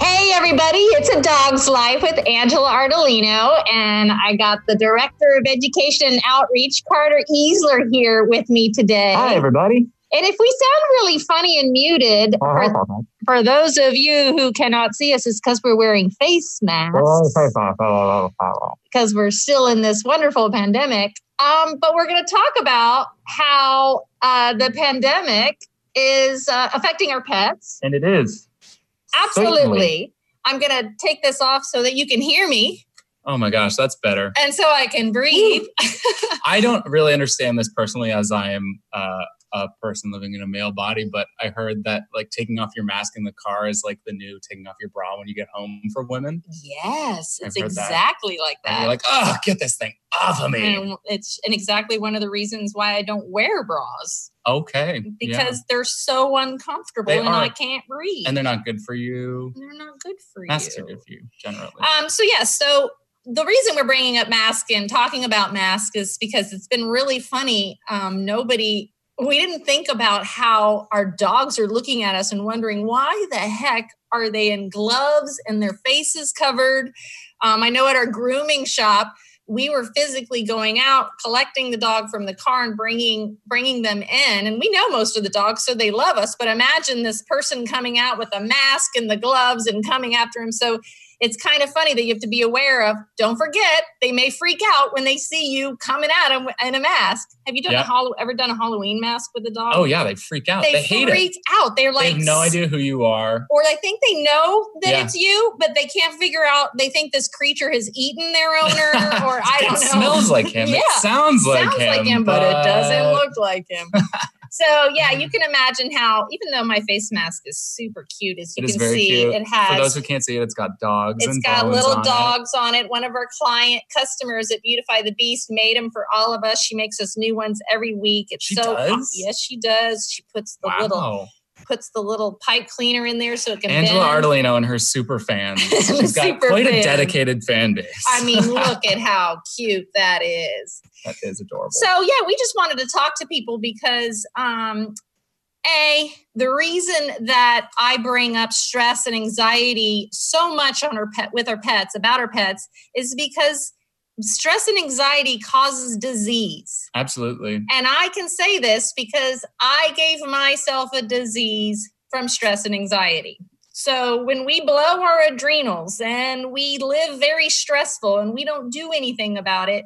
Hey, everybody, it's A Dog's Life with Angela Ardolino, and I got the Director of Education and Outreach, Carter Easler, here with me today. Hi, everybody. And if we sound really funny and muted, for, for those of you who cannot see us, it's because we're wearing face masks because we're still in this wonderful pandemic. Um, but we're going to talk about how uh, the pandemic is uh, affecting our pets. And it is. Absolutely. Certainly. I'm going to take this off so that you can hear me Oh my gosh, that's better. and so I can breathe. I don't really understand this personally as I am uh, a person living in a male body, but I heard that like taking off your mask in the car is like the new taking off your bra when you get home for women. yes, it's I've that. exactly like And that. you're like, oh, get this thing off of me. and it's and exactly one of the reasons why I don't wear bras Okay. yeah. because they're so uncomfortable They and I can't breathe. And they're not good for you. They're not good for Masks you. are good for you generally. Um, so yeah, so the reason we're bringing up mask and talking about mask is because it's been really funny. Um, nobody, we didn't think about how our dogs are looking at us and wondering why the heck are they in gloves and their faces covered. Um, I know at our grooming shop, we were physically going out collecting the dog from the car and bringing bringing them in. And we know most of the dogs so they love us but imagine this person coming out with a mask and the gloves and coming after him. So it's kind of funny that you have to be aware of don't forget they may freak out when they see you coming at them in a mask have you done Yeah. a Hall- ever done a halloween mask with a dog oh yeah, they freak out. They, hate it. they, hate freak it. out they're like they have no idea who you are. or I think they know that Yeah. it's you, but they can't figure out. They think this creature has eaten their owner, or I don't know. it smells like him. Yeah. It sounds like Sounds him. like him, but, it doesn't look like him. so yeah, you mm-hmm. can imagine how, even though my face mask is super cute, as you It can see, cute. it has For those who can't see it, it's got dogs. It's got little on it. dogs on it. One of our client customers at Beautify the Beast made them for all of us. She makes us new ones every week. It's She so does? yes, she does. She puts the Wow. little puts the little pipe cleaner in there so it can Angela bend. Ardolino and her super fans. She's got Super quite a dedicated fan base. I mean, look at how cute that is. that is adorable. So yeah, we just wanted to talk to people because um a the reason that I bring up stress and anxiety so much on our pet with our pets about our pets is because stress and anxiety causes disease. Absolutely. And I can say this because I gave myself a disease from stress and anxiety. So when we blow our adrenals and we live very stressful and we don't do anything about it,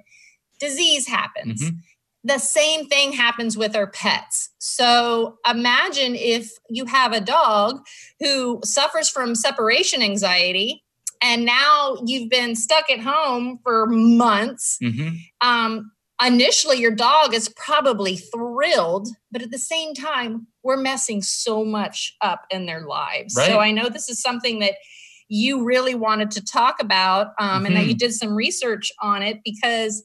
disease happens. Mhm. The same thing happens with our pets. So imagine if you have a dog who suffers from separation anxiety and now you've been stuck at home for months. Hmm um, initially your dog is probably thrilled, but at the same time, we're messing so much up in their lives. So I know this is something that you really wanted to talk about um, and that you did some research on it because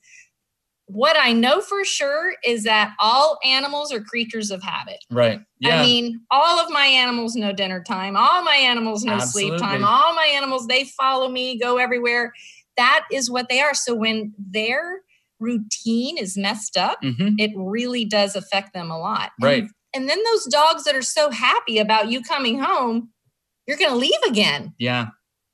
what I know for sure is that all animals are creatures of habit. Right. Yeah. I mean, all of my animals know dinner time. All my animals know sleep time. All my animals, they follow me, go everywhere. That is what they are. So when their routine is messed up, Mhm. it really does affect them a lot. And- Right. And, then those dogs that are so happy about you coming home, you're going to leave again. Yeah.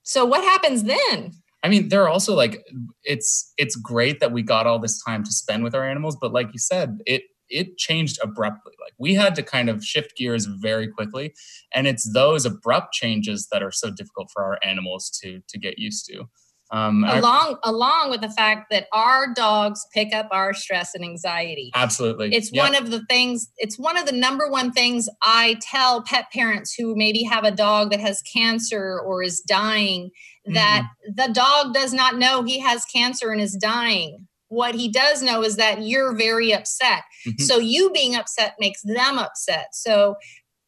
So what happens then? I mean, there are also like it's it's great that we got all this time to spend with our animals, but like you said, it it changed abruptly. Like we had to kind of shift gears very quickly, and it's those abrupt changes that are so difficult for our animals to to get used to. Um, I- along along with the fact that our dogs pick up our stress and anxiety. absolutely, It's Yep. one of the things, it's one of the number one things I tell pet parents who maybe have a dog that has cancer or is dying that the dog does not know he has cancer and is dying. What he does know is that you're very upset. Mhm. So you being upset makes them upset. So,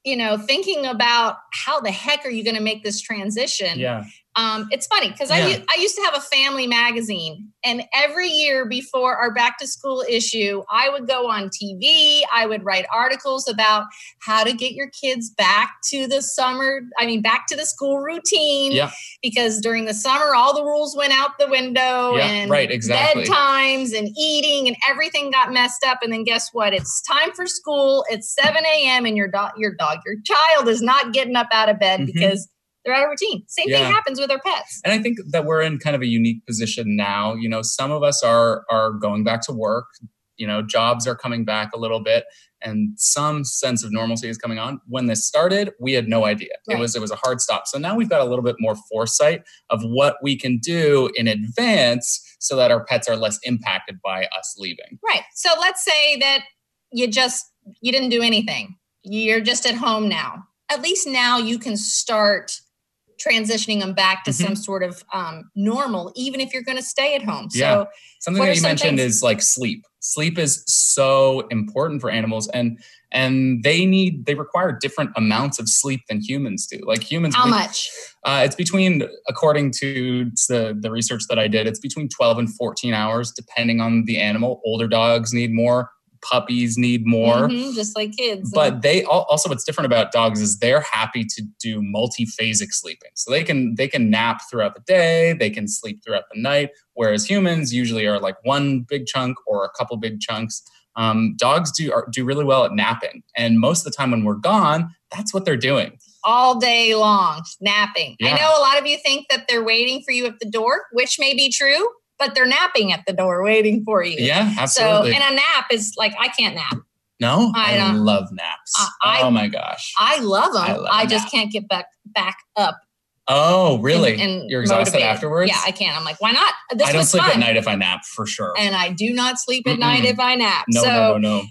you know, thinking about how the heck are you going to make this transition? yeah, Um, it's funny because Yeah. I, I used to have a family magazine, and every year before our back to school issue, I would go on TV. I would write articles about how to get your kids back to the summer, I mean, back to the school routine. Yeah. Because during the summer, all the rules went out the window Yeah, and right, exactly. bedtimes and eating and everything got messed up. And then guess what? It's time for school. It's 7 a.m. and your dog, your dog, your child is not getting up out of bed Mhm. because they're out of routine. Same Yeah. thing happens with our pets. and I think that we're in kind of a unique position now. You know, some of us are are going back to work. You know, jobs are coming back a little bit, and some sense of normalcy is coming on. When this started, we had no idea. It was it was a hard stop. So now we've got a little bit more foresight of what we can do in advance, so that our pets are less impacted by us leaving. Right. So let's say that you just you didn't do anything. You're just at home now. At least now you can start transitioning them back to Mhm. some sort of um, normal, even if you're going to stay at home. So Yeah. Something that you some mentioned things- is like sleep. Sleep is so important for animals and and they need they require different amounts of sleep than humans do. Like humans how we- much? Uh, it's between according to the the research that I did, it's between 12 and 14 hours depending on the animal. Older dogs need more, puppies need more. Mhm, just like kids. But they also what's different about dogs is they're happy to do multiphasic sleeping. So they can they can nap throughout the day, they can sleep throughout the night, whereas humans usually are like one big chunk or a couple big chunks. Um, dogs do are, do really well at napping, and most of the time when we're gone, that's what they're doing. all day long napping. Yeah. I know a lot of you think that they're waiting for you at the door, which may be true, but they're napping at the door waiting for you. Yeah, absolutely. So, and a nap is like I can't nap. no, I I, love naps. I- I- oh my gosh. I love them. I I, love a just nap. can't get back back up. oh, really? and- and You're exhausted motivated. afterwards? Yeah, I can't. I'm like, why not? This I don't sleep fun. at night if I nap for sure. and I do not sleep at night Mm-mm. if I nap. no, so no, no, no.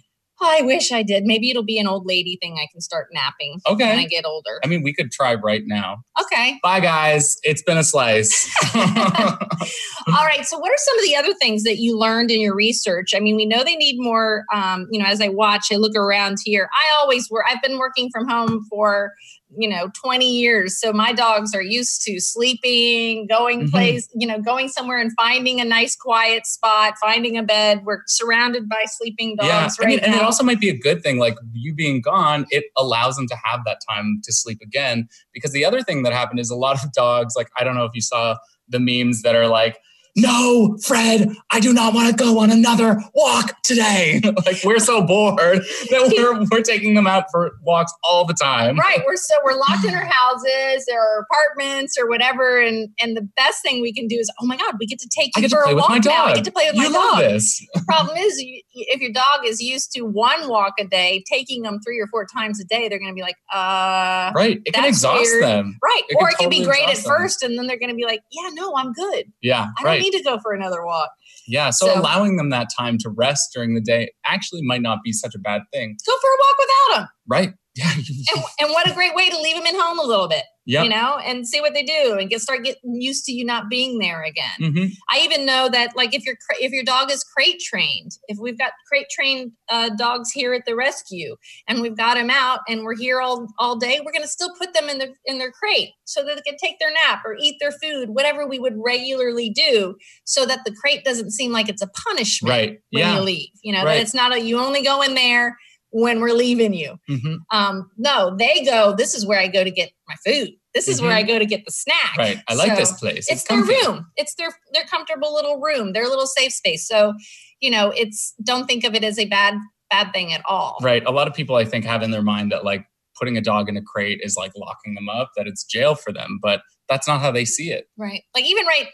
I wish I did. Maybe it'll be an old lady thing. I can start napping Okay. when I get older. I mean, we could try right now. Okay. Bye, guys. It's been a slice. All right. So, what are some of the other things that you learned in your research? I mean, we know they need more. Um, you know, as I watch, I look around here. I always work. I've been working from home for you know 20 years, so my dogs are used to sleeping, going Mhm. place, you know, going somewhere and finding a nice quiet spot, finding a bed. We're surrounded by sleeping dogs yeah, right I mean, and it also might be a good thing. Like you being gone, it allows them to have that time to sleep again. Because the other thing that happened is a lot of dogs. Like I don't know if you saw the memes that are like. No, Fred, I do not want to go on another walk today. like we're so bored that we're we're taking them out for walks all the time. right we're so we're locked in our houses or apartments or whatever and and the best thing we can do is oh my god we get to take I you for a walk now dog. get to play with You my love dog this. the problem is you, if your dog is used to one walk a day taking them three or four times a day they're going to be like uh Right. It can exhaust weird. them. right It or it can be great at them. first and then they're going to be like yeah no i'm good Yeah. i right. don't need to go for another walk Yeah, so, So- allowing them that time to rest during the day actually might not be such a bad thing, go for a walk without them right? Yeah, and, and what a great way to leave them at home a little bit yeah. you know and see what they do and get start getting used to you not being there again hmm I even know that like if your if your dog is crate trained, if we've got crate trained uh, dogs here at the rescue and we've got them out and we're here all all day, we're going to still put them in the in their crate so that they can take their nap or eat their food, whatever we would regularly do, so that the crate doesn't seem like it's a punishment Right. when Yeah. you leave. You know Right. that it's not a you only go in there when we're leaving you. hmm Um, no, they go. This is where I go to get my food. This is where Mhm. I go to get the snack Right. I like this place. it's, their room it's their their comfortable little room their little safe space so you know it's don't think of it as a bad bad thing at all Right. A lot of people I think have in their mind that like putting a dog in a crate is like locking them up, that it's jail for them, but that's not how they see it. right like even right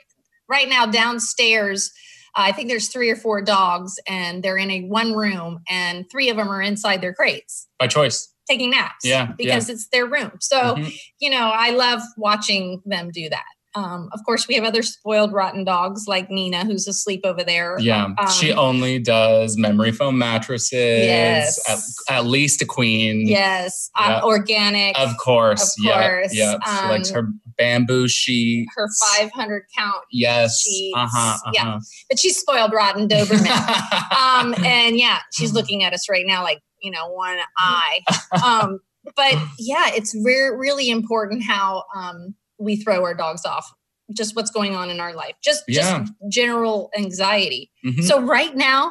right now downstairs uh, i think there's three or four dogs and they're in a one room and three of them are inside their crates By choice. Taking naps Yeah, because it's their room so Mhm. you know i love watching them do that um, of course we have other spoiled rotten dogs like nina who's asleep over there Yeah. Um, she only does memory foam mattresses. Yes. At, at least a queen. yes uh, Yeah. organic Of course. Of Yeah. course. Yeah. She likes Um, her bamboo sheet. her 500 count Yes. sheets. Uh huh. Yeah. but she's spoiled rotten doberman um and yeah she's looking at us right now like you know one eye um but yeah it's very really important how um we throw our dogs off just what's going on in our life, just Yeah. just general anxiety. Mhm. So right now,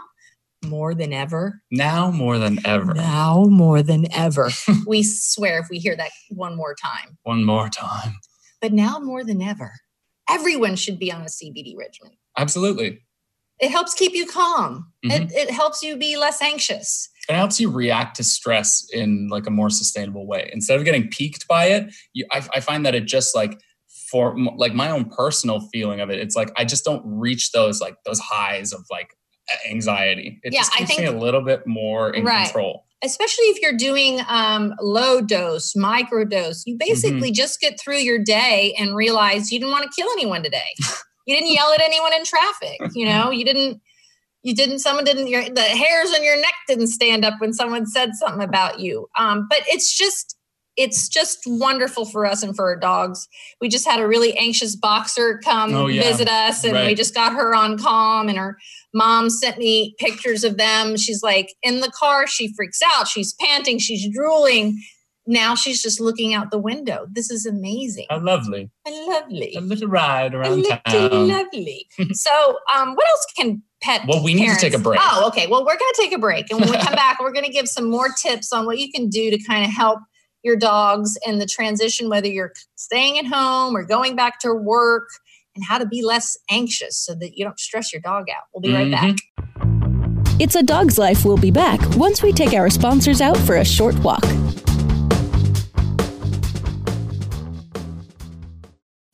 more than ever, now more than ever. now more than ever, we swear if we hear that one more time. One more time. But now more than ever, everyone should be on a CBD regimen. Absolutely. It helps keep you calm. It, Mhm. it helps you be less anxious. It helps you react to stress in like a more sustainable way. Instead of getting peaked by it, you, I, I find that it just like for like my own personal feeling of it, it's like I just don't reach those like those highs of like anxiety. It Yeah, just I keeps me think- a little bit more in Right. control. Especially if you're doing um, low dose, micro dose, you basically just get through your day and realize you didn't want to kill anyone today. you didn't yell at anyone in traffic. You know, you didn't. You didn't. Someone didn't. Your the hairs on your neck didn't stand up when someone said something about you. Um, but it's just. It's just wonderful for us and for our dogs. We just had a really anxious boxer come Oh, yeah. visit us, and we just got her on calm, and her mom sent me pictures of them. She's like in the car, she freaks out, she's panting, she's drooling. Now she's just looking out the window. This is amazing. How lovely. lovely. A little ride A around little town. lovely. so, um, what else can pet? Well, we need to take a break. Oh, okay. Well, we're going to take a break, and when we come back, we're going to give some more tips on what you can do to kind of help your dogs in the transition, whether you're staying at home or going back to work, and how to be less anxious so that you don't stress your dog out. We'll be right mm-hmm. back. It's a Dog's Life We'll be back once we take our sponsors out for a short walk.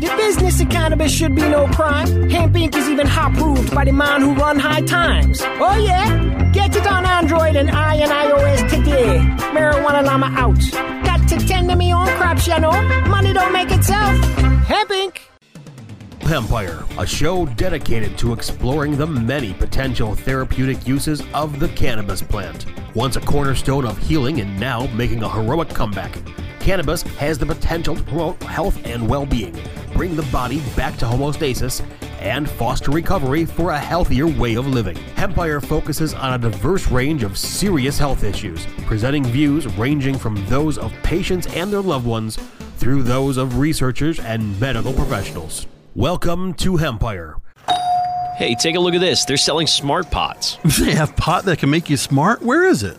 The business of cannabis should be no crime. Hempire. is even hot proved by the man who run high times. Oh yeah? Get it on Android and I and iOS today. Marijuana Llama out. Got to tend to me own crops, you know. Money don't make itself. Hempire. Empire, a show dedicated to exploring the many potential therapeutic uses of the cannabis plant. Once a cornerstone of healing and now making a heroic comeback, cannabis has the potential to promote health and well being, bring the body back to homeostasis, and foster recovery for a healthier way of living. Empire focuses on a diverse range of serious health issues, presenting views ranging from those of patients and their loved ones through those of researchers and medical professionals. Welcome to Empire. Hey, take a look at this. They're selling smart pots. They have pot that can make you smart? Where is it?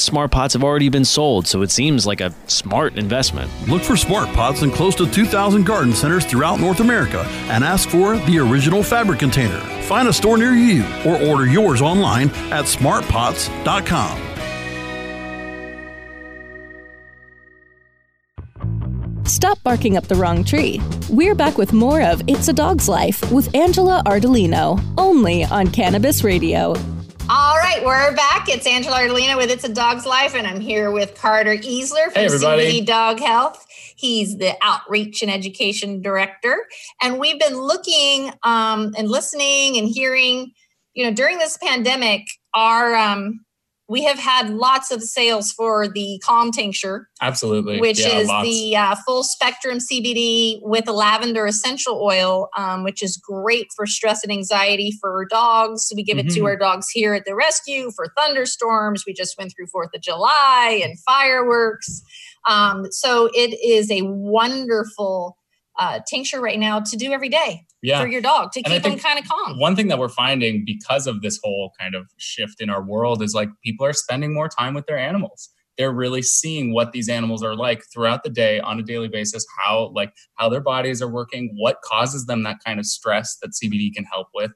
smart pots have already been sold, so it seems like a smart investment. Look for smart pots in close to 2,000 garden centers throughout North America and ask for the original fabric container. Find a store near you or order yours online at smartpots.com. Stop barking up the wrong tree. We're back with more of It's a Dog's Life with Angela Ardolino, only on Cannabis Radio. All right, we're back. It's Angela Ardolino with It's a Dog's Life, and I'm here with Carter Easler from Hey. CBD Dog Health. He's the Outreach and Education Director. And we've been looking um, and listening and hearing, you know, during this pandemic, our um, we have had lots of sales for the Calm Tincture, Absolutely. which Yeah, is lots. the uh, full spectrum CBD with a lavender essential oil, um, which is great for stress and anxiety for dogs. We give it to Mhm. our dogs here at the rescue for thunderstorms. We just went through Fourth of July and fireworks. Um, so it is a wonderful uh, tincture right now to do every day yeah. for your dog to And keep them kind of calm. One thing that we're finding because of this whole kind of shift in our world is like people are spending more time with their animals. they're really seeing what these animals are like throughout the day on a daily basis, how like how their bodies are working, what causes them that kind of stress that CBD can help with.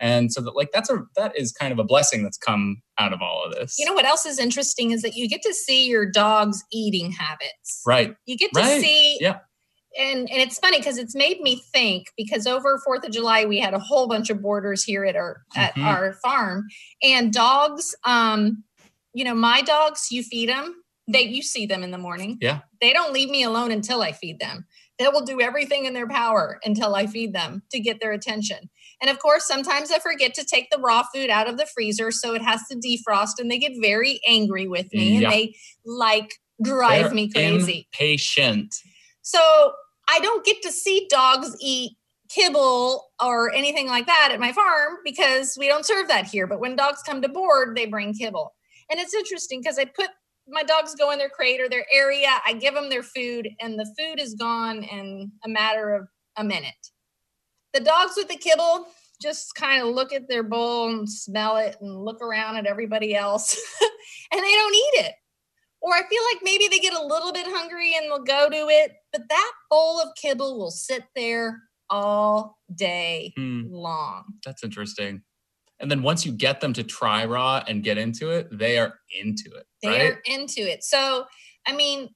And so that like that's a that is kind of a blessing that's come out of all of this. You know what else is interesting is that you get to see your dog's eating habits. Right. You get to Right. see Yeah. And and it's funny because it's made me think because over Fourth of July we had a whole bunch of boarders here at our at Mhm. our farm and dogs. Um, you know, my dogs, you feed them, they you see them in the morning. Yeah. they don't leave me alone until I feed them. They will do everything in their power until I feed them to get their attention. And of course, sometimes I forget to take the raw food out of the freezer, so it has to defrost, and they get very angry with me, Yeah. and they like drive They're me crazy. Impatient. So I don't get to see dogs eat kibble or anything like that at my farm because we don't serve that here. But when dogs come to board, they bring kibble. And it's interesting because I put my dogs go in their crate or their area, I give them their food, and the food is gone in a matter of a minute. The dogs with the kibble just kind of look at their bowl and smell it and look around at everybody else, and they don't eat it or I feel like maybe they get a little bit hungry and they'll go to it, but that bowl of kibble will sit there all day Hmm, long. that's interesting. And then once you get them to try raw and get into it, they are into it. They're into it. So, I mean,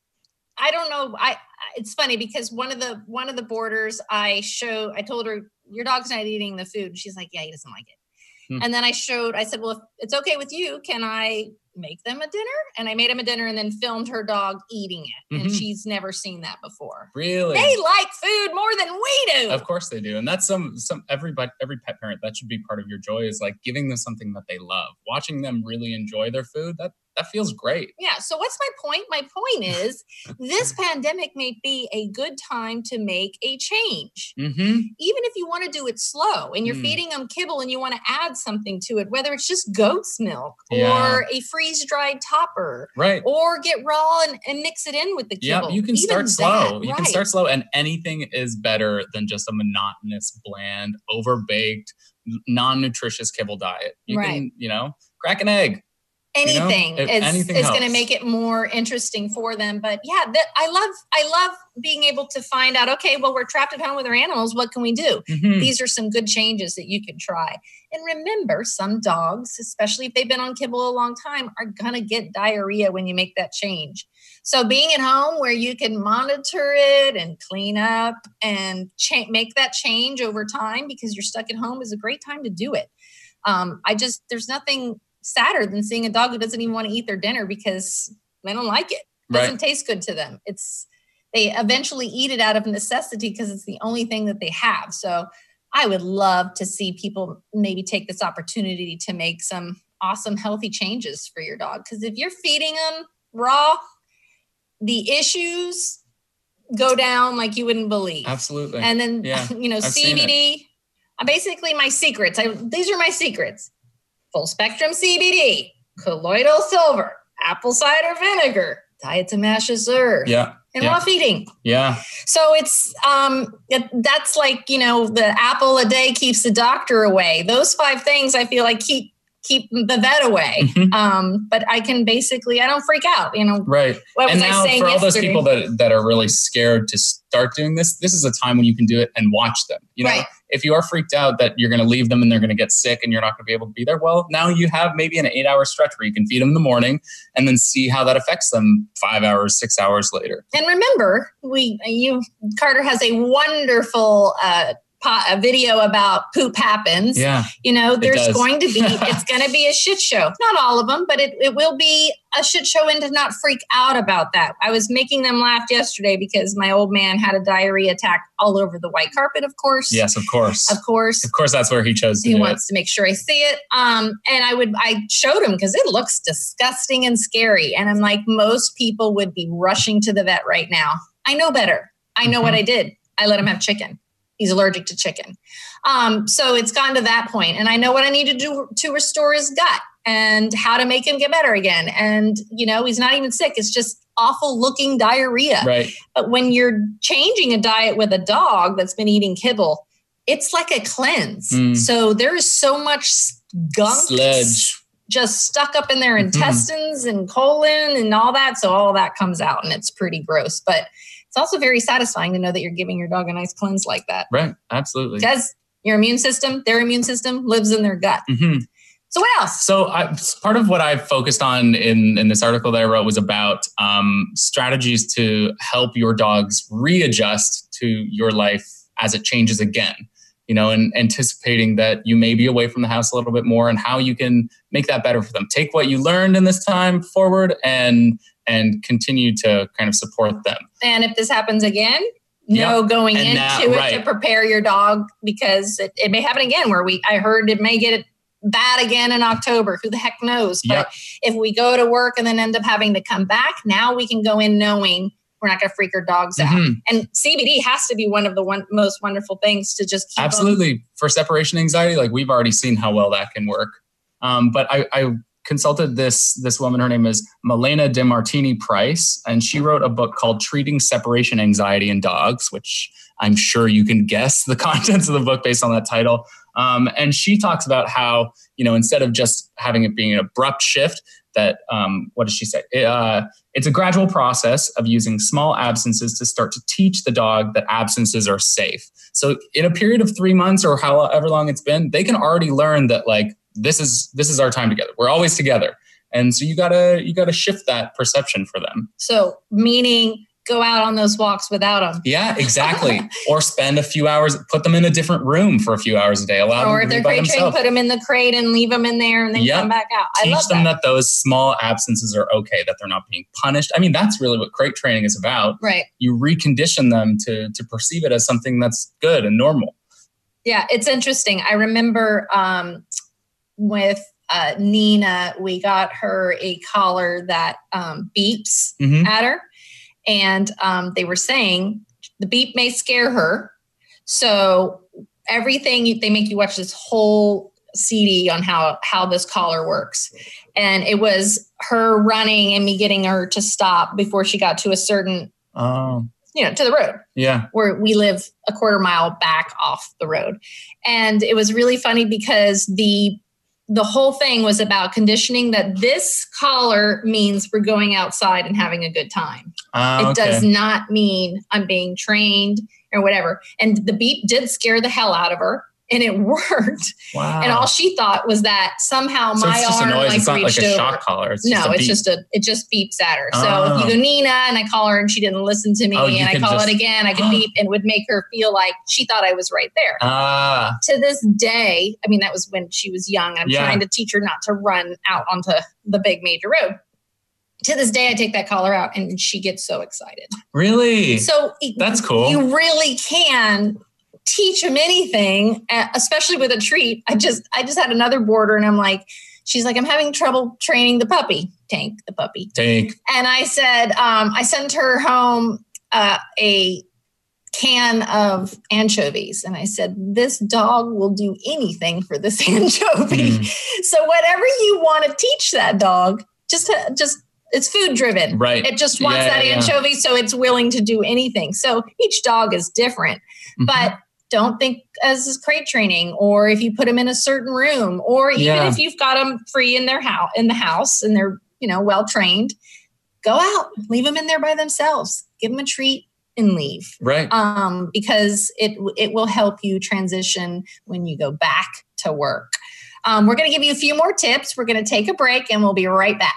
I don't know. I it's funny because one of the one of the boarders I show I told her your dog's not eating the food. She's like, yeah, he doesn't like it. Hmm. And then I showed. I said, well, if it's okay with you, can I make them a dinner? And I made him a dinner and then filmed her dog eating it. And Mhm. she's never seen that before. Really? They like food more than we do. Of course they do, and that's some some everybody every pet parent that should be part of your joy is like giving them something that they love, watching them really enjoy their food. That that feels great. Yeah. So what's my point? My point is this pandemic may be a good time to make a change. Mm-hmm. Even if you want to do it slow and you're Mm. feeding them kibble and you want to add something to it, whether it's just goat's milk Yeah. or a freeze dried topper Right. or get raw and, and mix it in with the kibble. Yeah, you can Even start slow. that, You can start slow, and anything is better than just a monotonous, bland, overbaked, non-nutritious kibble diet. You Right. can, you know, crack an egg. Know, anything if is, anything is going to make it more interesting for them but yeah that i love i love being able to find out okay well we're trapped at home with our animals what can we do? Mhm. these are some good changes that you can try. And remember some dogs especially if they've been on kibble a long time are going to get diarrhea when you make that change. So being at home where you can monitor it and clean up and cha- make that change over time because you're stuck at home is a great time to do it. Um, i just there's nothing sadder than seeing a dog who doesn't even want to eat their dinner because they don't like it. It doesn't Right. taste good to them. It's they eventually eat it out of necessity because it's the only thing that they have. So I would love to see people maybe take this opportunity to make some awesome healthy changes for your dog because if you're feeding them raw, the issues go down like you wouldn't believe. Absolutely. And then Yeah, you know I've. CBD. Basically, my secrets. I, these are my secrets: full spectrum CBD, colloidal silver, apple cider vinegar, diet to diatomaceous earth, yeah. and yeah. raw feeding. Yeah. So it's um it, that's like you know the apple a day keeps the doctor away. Those five things I feel like keep keep the vet away. Mhm. Um, but I can basically I don't freak out. You know Right. what was now I saying for all those people that, that are really scared to start doing this, this is a time when you can do it and watch them. You know, Right. If you are freaked out that you're going to leave them and they're going to get sick and you're not going to be able to be there, well, now you have maybe an eight hour stretch where you can feed them in the morning and then see how that affects them five hours, six hours later. And remember, we you Carter has a wonderful uh, a video about poop happens. Yeah. You know, there's going to be it's going to be a shit show. Not all of them, but it, it will be a shit show, and to not freak out about that. I was making them laugh yesterday because my old man had a diarrhea attack all over the white carpet. Of course, Yes, of course. of course. Of course, that's where he chose to He wants to make sure I see it. Um, and I would I showed him because it looks disgusting and scary. And I'm like, most people would be rushing to the vet right now. I know better. I know what Mm-hmm. I did. I let him have chicken. He's allergic to chicken. Um, so it's gotten to that point, and I know what I need to do to restore his gut and how to make him get better again. And you know, he's not even sick. It's just awful looking diarrhea. Right. But when you're changing a diet with a dog that's been eating kibble, it's like a cleanse. Mm. So there is so much gunk, Sludge. just stuck up in their Mhm. intestines and colon and all that. So all that comes out and it's pretty gross. But it's also very satisfying to know that you're giving your dog a nice cleanse like that. Right. Absolutely. Because your immune system, their immune system lives in their gut. hmm So what else? So I, part of what I focused on in, in this article that I wrote was about um, strategies to help your dogs readjust to your life as it changes again. You know, and anticipating that you may be away from the house a little bit more, and how you can make that better for them. Take what you learned in this time forward, and and continue to kind of support them. And if this happens again, no going And into now- it to prepare your dog because it, it may happen again where we I heard it may get it bad again in October. Who the heck knows? But Yep. if we go to work and then end up having to come back, now we can go in knowing we're not going to freak our dogs out. Mhm. And CBD has to be one of the one, most wonderful things to just Absolutely. For separation anxiety, like we've already seen how well that can work. Um, but I, I consulted this this woman. Her name is Malena DeMartini Price, and she wrote a book called "Treating Separation Anxiety in Dogs," which I'm sure you can guess the contents of the book based on that title. Um, and she talks about how you know instead of just having it being an abrupt shift, that um, what does she say? It, uh, it's a gradual process of using small absences to start to teach the dog that absences are safe. So in a period of three months or however long it's been, they can already learn that like this is this is our time together. We're always together. And so you gotta you gotta shift that perception for them. So meaning go out on those walks without them. Yeah, exactly. or spend a few hours, put them in a different room for a few hours a day. Allow or if them to they're crate trained, put them in the crate and leave them in there and then Yep. come back out. I Teach them that. that those small absences are okay, that they're not being punished. I mean, that's really what crate training is about. Right. You recondition them to to perceive it as something that's good and normal. Yeah, it's interesting. I remember um, with uh, Nina, we got her a collar that um, beeps Mhm. at her, and um, they were saying the beep may scare her. So everything they make you watch this whole CD on how how this collar works, and it was her running and me getting her to stop before she got to a certain Oh, you know to the road yeah. where we live a quarter mile back off the road and it was really funny because the the whole thing was about conditioning that this collar means we're going outside and having a good time. Ah, it okay. does not mean i'm being trained or whatever. And the beep did scare the hell out of her and it worked Wow. and all she thought was that somehow so my it's just a arm like it's not like reached a over shock collar. It's no, it's beep. just a it just beeps at her. So Oh. if you go Nina and I call her and she didn't listen to me Oh, and I call just- it again, I could beep and would make her feel like she thought I was right there. ah. to this day, I mean that was when she was young. I'm Yeah. trying to teach her not to run out onto the big major road. To this day, I take that collar out and she gets so excited. Really? So That's cool. You really can teach them anything, uh, especially with a treat. I just I just had another boarder and I'm like, she's like, I'm having trouble training the puppy, Tank, the puppy. Tank. And I said, um, I sent her home uh, a can of anchovies. And I said, this dog will do anything for this anchovy. Mm. So whatever you want to teach that dog, just just it's food driven. Right. It just wants Yeah, that yeah, anchovy, so it's willing to do anything. So each dog is different, Mhm. but don't think as is crate training, or if you put them in a certain room, or even Yeah. if you've got them free in their house in the house and they're you know well trained, go out, leave them in there by themselves, give them a treat, and leave. right. Um, because it it will help you transition when you go back to work. Um, we're going to give you a few more tips. We're going to take a break, and we'll be right back.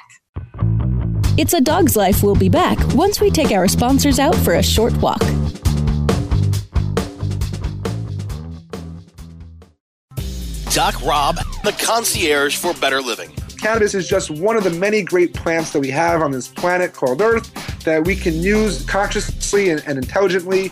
It's a Dog's Life. We'll be back once we take our sponsors out for a short walk. Doc Rob, the concierge for better living. Cannabis is just one of the many great plants that we have on this planet called Earth that we can use consciously and, and intelligently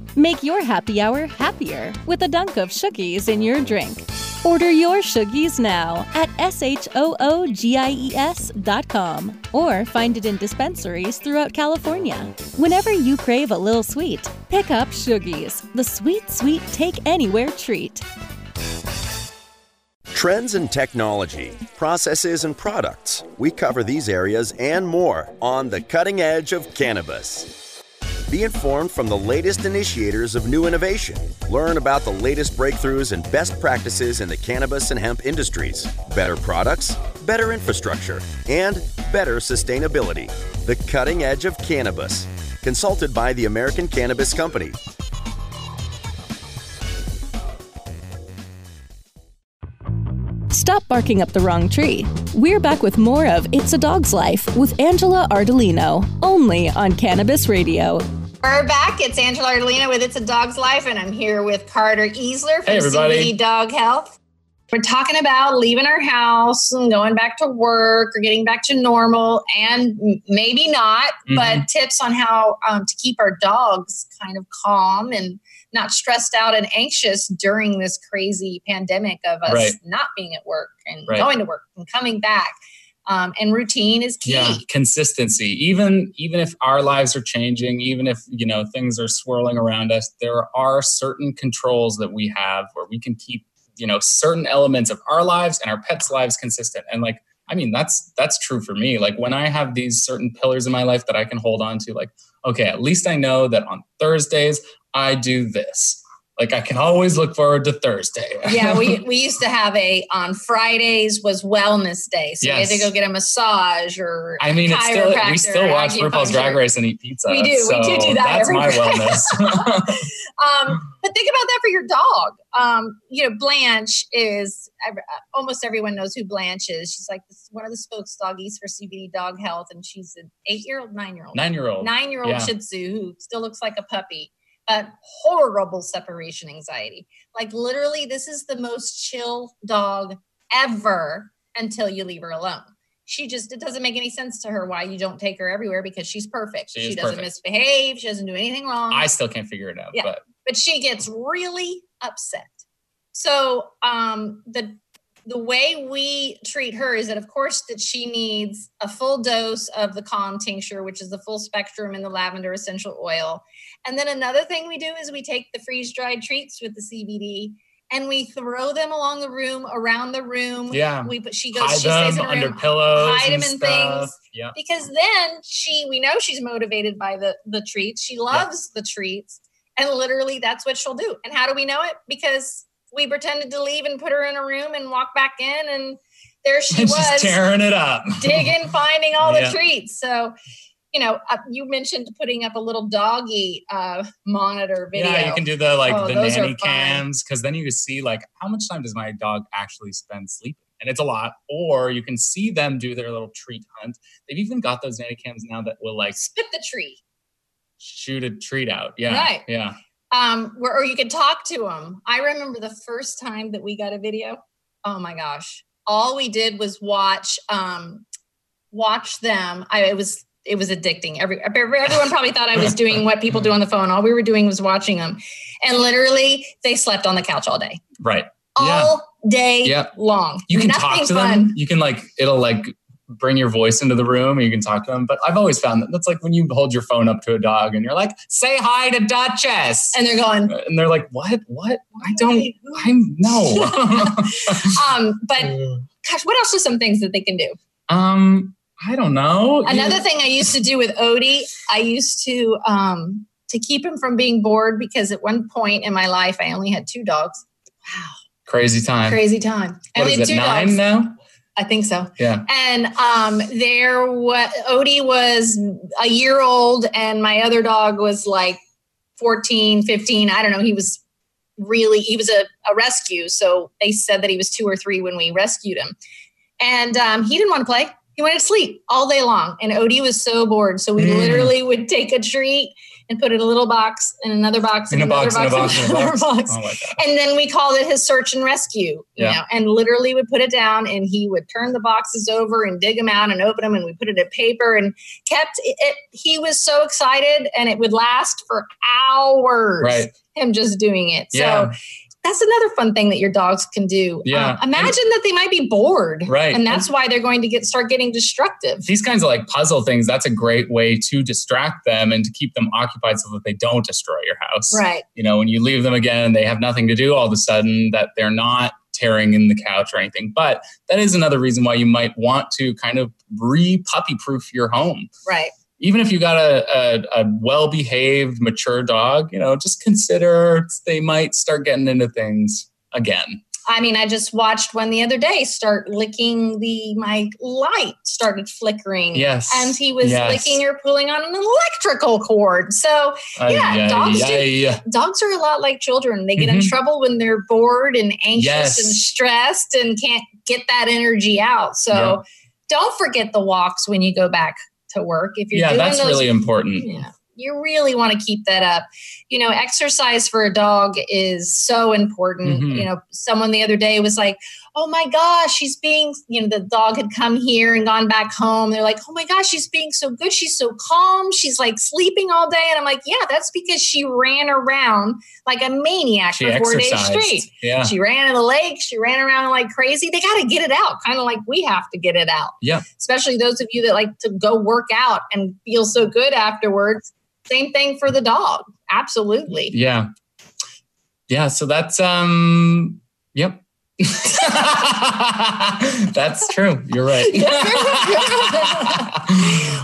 Make your happy hour happier with a dunk of Shoogies in your drink. Order your Shoogies now at S-H-O-O-G-I-E-S dot com or find it in dispensaries throughout California. Whenever you crave a little sweet, pick up Shoogies, the sweet, sweet take anywhere treat. Trends in technology, processes, and products. We cover these areas and more on the cutting edge of cannabis. Be informed from the latest initiators of new innovation. Learn about the latest breakthroughs and best practices in the cannabis and hemp industries. Better products, better infrastructure, and better sustainability. The cutting edge of cannabis. Consulted by the American Cannabis Company. Stop barking up the wrong tree. We're back with more of It's a Dog's Life with Angela Ardolino, only on Cannabis Radio. We're back. It's Angela Ardolino with It's a Dog's Life, and I'm here with Carter Easler from Hey. CBD Dog Health. We're talking about leaving our house and going back to work or getting back to normal, and maybe not, Mhm. but tips on how um, to keep our dogs kind of calm and not stressed out and anxious during this crazy pandemic of us Right. not being at work and Right. going to work and coming back. Um, and routine is key. yeah consistency. Even even if our lives are changing even if you know things are swirling around us there are certain controls that we have where we can keep you know certain elements of our lives and our pets lives consistent. And like i mean that's that's true for me. Like when i have these certain pillars in my life that i can hold on to like okay at least i know that on thursdays i do this like i can always look forward to thursday yeah, we, we used to have a on Fridays was wellness day, so we had to go get a massage or I mean, it's still we still watch RuPaul's Drag. Race and eat pizza. We do, we do do that That's every my wellness. um, but think about that for your dog. Um, you know, Blanche is almost everyone knows who Blanche is. She's like one of the spokes doggies for CBD Dog Health, and she's an eight-year-old, nine-year-old, Nine-year-old. nine-year-old Yeah. Shih Tzu who still looks like a puppy, horrible separation anxiety. Like literally, this is the most chill dog ever until you leave her alone. She just it doesn't make any sense to her why you don't take her everywhere because she's perfect. She She, doesn't perfect. misbehave. She doesn't do anything wrong I still can't figure it out. Yeah. But but she gets really upset. So um, the the way we treat her is that, of course, that she needs a full dose of the calm tincture, which is the full spectrum in the lavender essential oil. And then another thing we do is we take the freeze dried treats with the CBD and we throw them along the room, around the room. Yeah. we but she goes, hide she stays in her under room, pillows. hide and them in things Yeah. because then she we know she's motivated by the the treats she loves the treats and literally that's what she'll do and how do we know it because we pretended to leave and put her in a room and walk back in and there she And was tearing it up. digging finding all Yeah. the treats so you know uh, you mentioned putting up a little doggy uh monitor video Yeah, you can do the like Oh, the nanny cams because then you can see like how much time does my dog actually spend sleeping, and it's a lot. Or you can see them do their little treat hunt. They've even got those nanny cams now that will like spit the tree shoot a treat out. Yeah, Right. Yeah, um where or you could talk to them i remember the first time that we got a video oh my gosh all we did was watch um watch them i it was it was addicting every everyone probably thought i was doing what people do on the phone all we were doing was watching them and literally they slept on the couch all day right. Yeah. all day Yep. long you can Nothing talk to fun. them. You can like it'll like bring your voice into the room and you can talk to them. But I've always found that that's like when you hold your phone up to a dog and you're like, say hi to Duchess. and they're going And they're like, what? What? I don't I'm no. um but gosh what else are some things that they can do um, I don't know. Another You- thing I used to do with Odie, I used to um to keep him from being bored because at one point in my life I only had two dogs. Wow. Crazy time. Crazy time. I What only is had two Nine dogs. now? I think so. Yeah. And um there was Odie was a year old and my other dog was like 14, 15. I don't know. He was really he was a, a rescue. So they said that he was two or three when we rescued him. And um, he didn't want to play. He wanted to sleep all day long. And Odie was so bored. So we Mm. literally would take a treat and put it in a little box in another box In a another box, in a box, in a another box. box. Oh. And then we called it his search and rescue, you Yeah. know, and literally would put it down and he would turn the boxes over and dig them out and open them and we put it in paper and kept it, it he was so excited and it would last for hours Right. him just doing it. Yeah. So that's another fun thing that your dogs can do. Yeah. Um, imagine that they might be bored. Right. And that's why they're going to get start getting destructive. These kinds of like puzzle things, that's a great way to distract them and to keep them occupied so that they don't destroy your house. Right. You know, when you leave them again and they have nothing to do all of a sudden, that they're not tearing in the couch or anything. But that is another reason why you might want to kind of re puppy proof your home. Right. Even if you got a, a, a well-behaved mature dog you know just consider they might start getting into things again I mean, I just watched one the other day start licking the my light started flickering. Yes. And he was Yes. licking or pulling on an electrical cord. So Yeah, ay, dogs do- ay. dogs are a lot like children. They get in Mhm. trouble when they're bored and anxious Yes. and stressed and can't get that energy out. So Yeah. don't forget the walks when you go back to work. If you're yeah that's those, really important yeah, you really want to keep that up. You know, exercise for a dog is so important. Mhm. You know, someone the other day was like, "Oh my gosh, she's being," you know, the dog had come here and gone back home. They're like, "Oh my gosh, she's being so good. She's so calm. She's like sleeping all day." And I'm like, "Yeah, that's because she ran around like a maniac she for four days straight." yeah She ran in the lake. She ran around like crazy. They got to get it out, kind of like we have to get it out. Yeah. Especially those of you that like to go work out and feel so good afterwards. Same thing for the dog. Absolutely. yeah yeah so that's um yep that's true you're right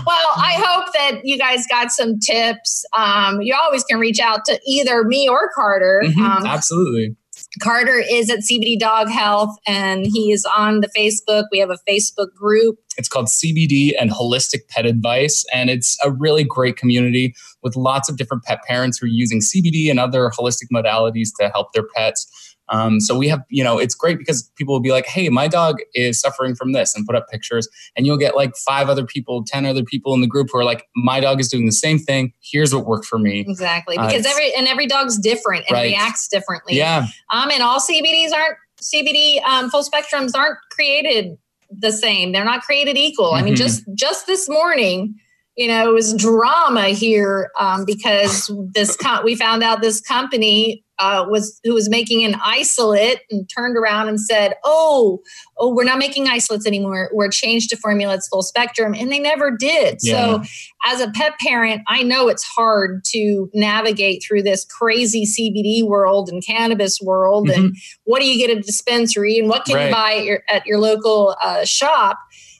well, I hope that you guys got some tips. Um, you always can reach out to either me or Carter. Mhm, Um, absolutely Carter is at CBD Dog Health and he is on the Facebook. We have a Facebook group. It's called CBD and Holistic Pet Advice. And it's a really great community with lots of different pet parents who are using CBD and other holistic modalities to help their pets. Um, so we have, you know, it's great because people will be like, hey, my dog is suffering from this and put up pictures. And you'll get like five other people, 10 other people in the group who are like, my dog is doing the same thing. Here's what worked for me. Exactly. Uh, Because it's- every and every dog's different and Right. reacts differently. Yeah. Um, and all CBDs aren't CBD um, full spectrums aren't created the same. They're not created equal. I mean, Mhm. just just this morning, you know, it was drama here um, because this com- we found out this company uh, was who was making an isolate and turned around and said, "Oh, oh, we're not making isolates anymore. We're changed to formula. It's full spectrum," and they never did. So as a pet parent, I know it's hard to navigate through this crazy CBD world and cannabis world. And what do you get at a dispensary and what can Right. you buy at your, at your local uh, shop?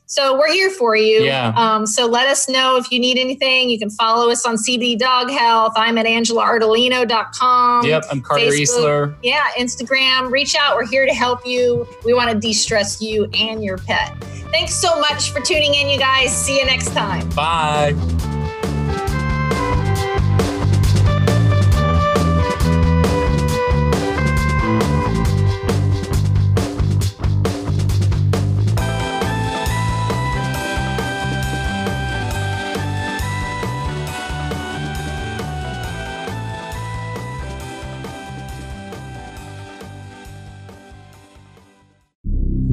So we're here for you. Yeah. Um, so let us know if you need anything. You can follow us on CBD Dog Health. I'm at angelaardolino.com. Yep. I'm Carter Facebook. Easler. Yeah, Instagram. Reach out. We're here to help you. We want to de stress you and your pet. Thanks so much for tuning in, you guys. See you next time. Bye.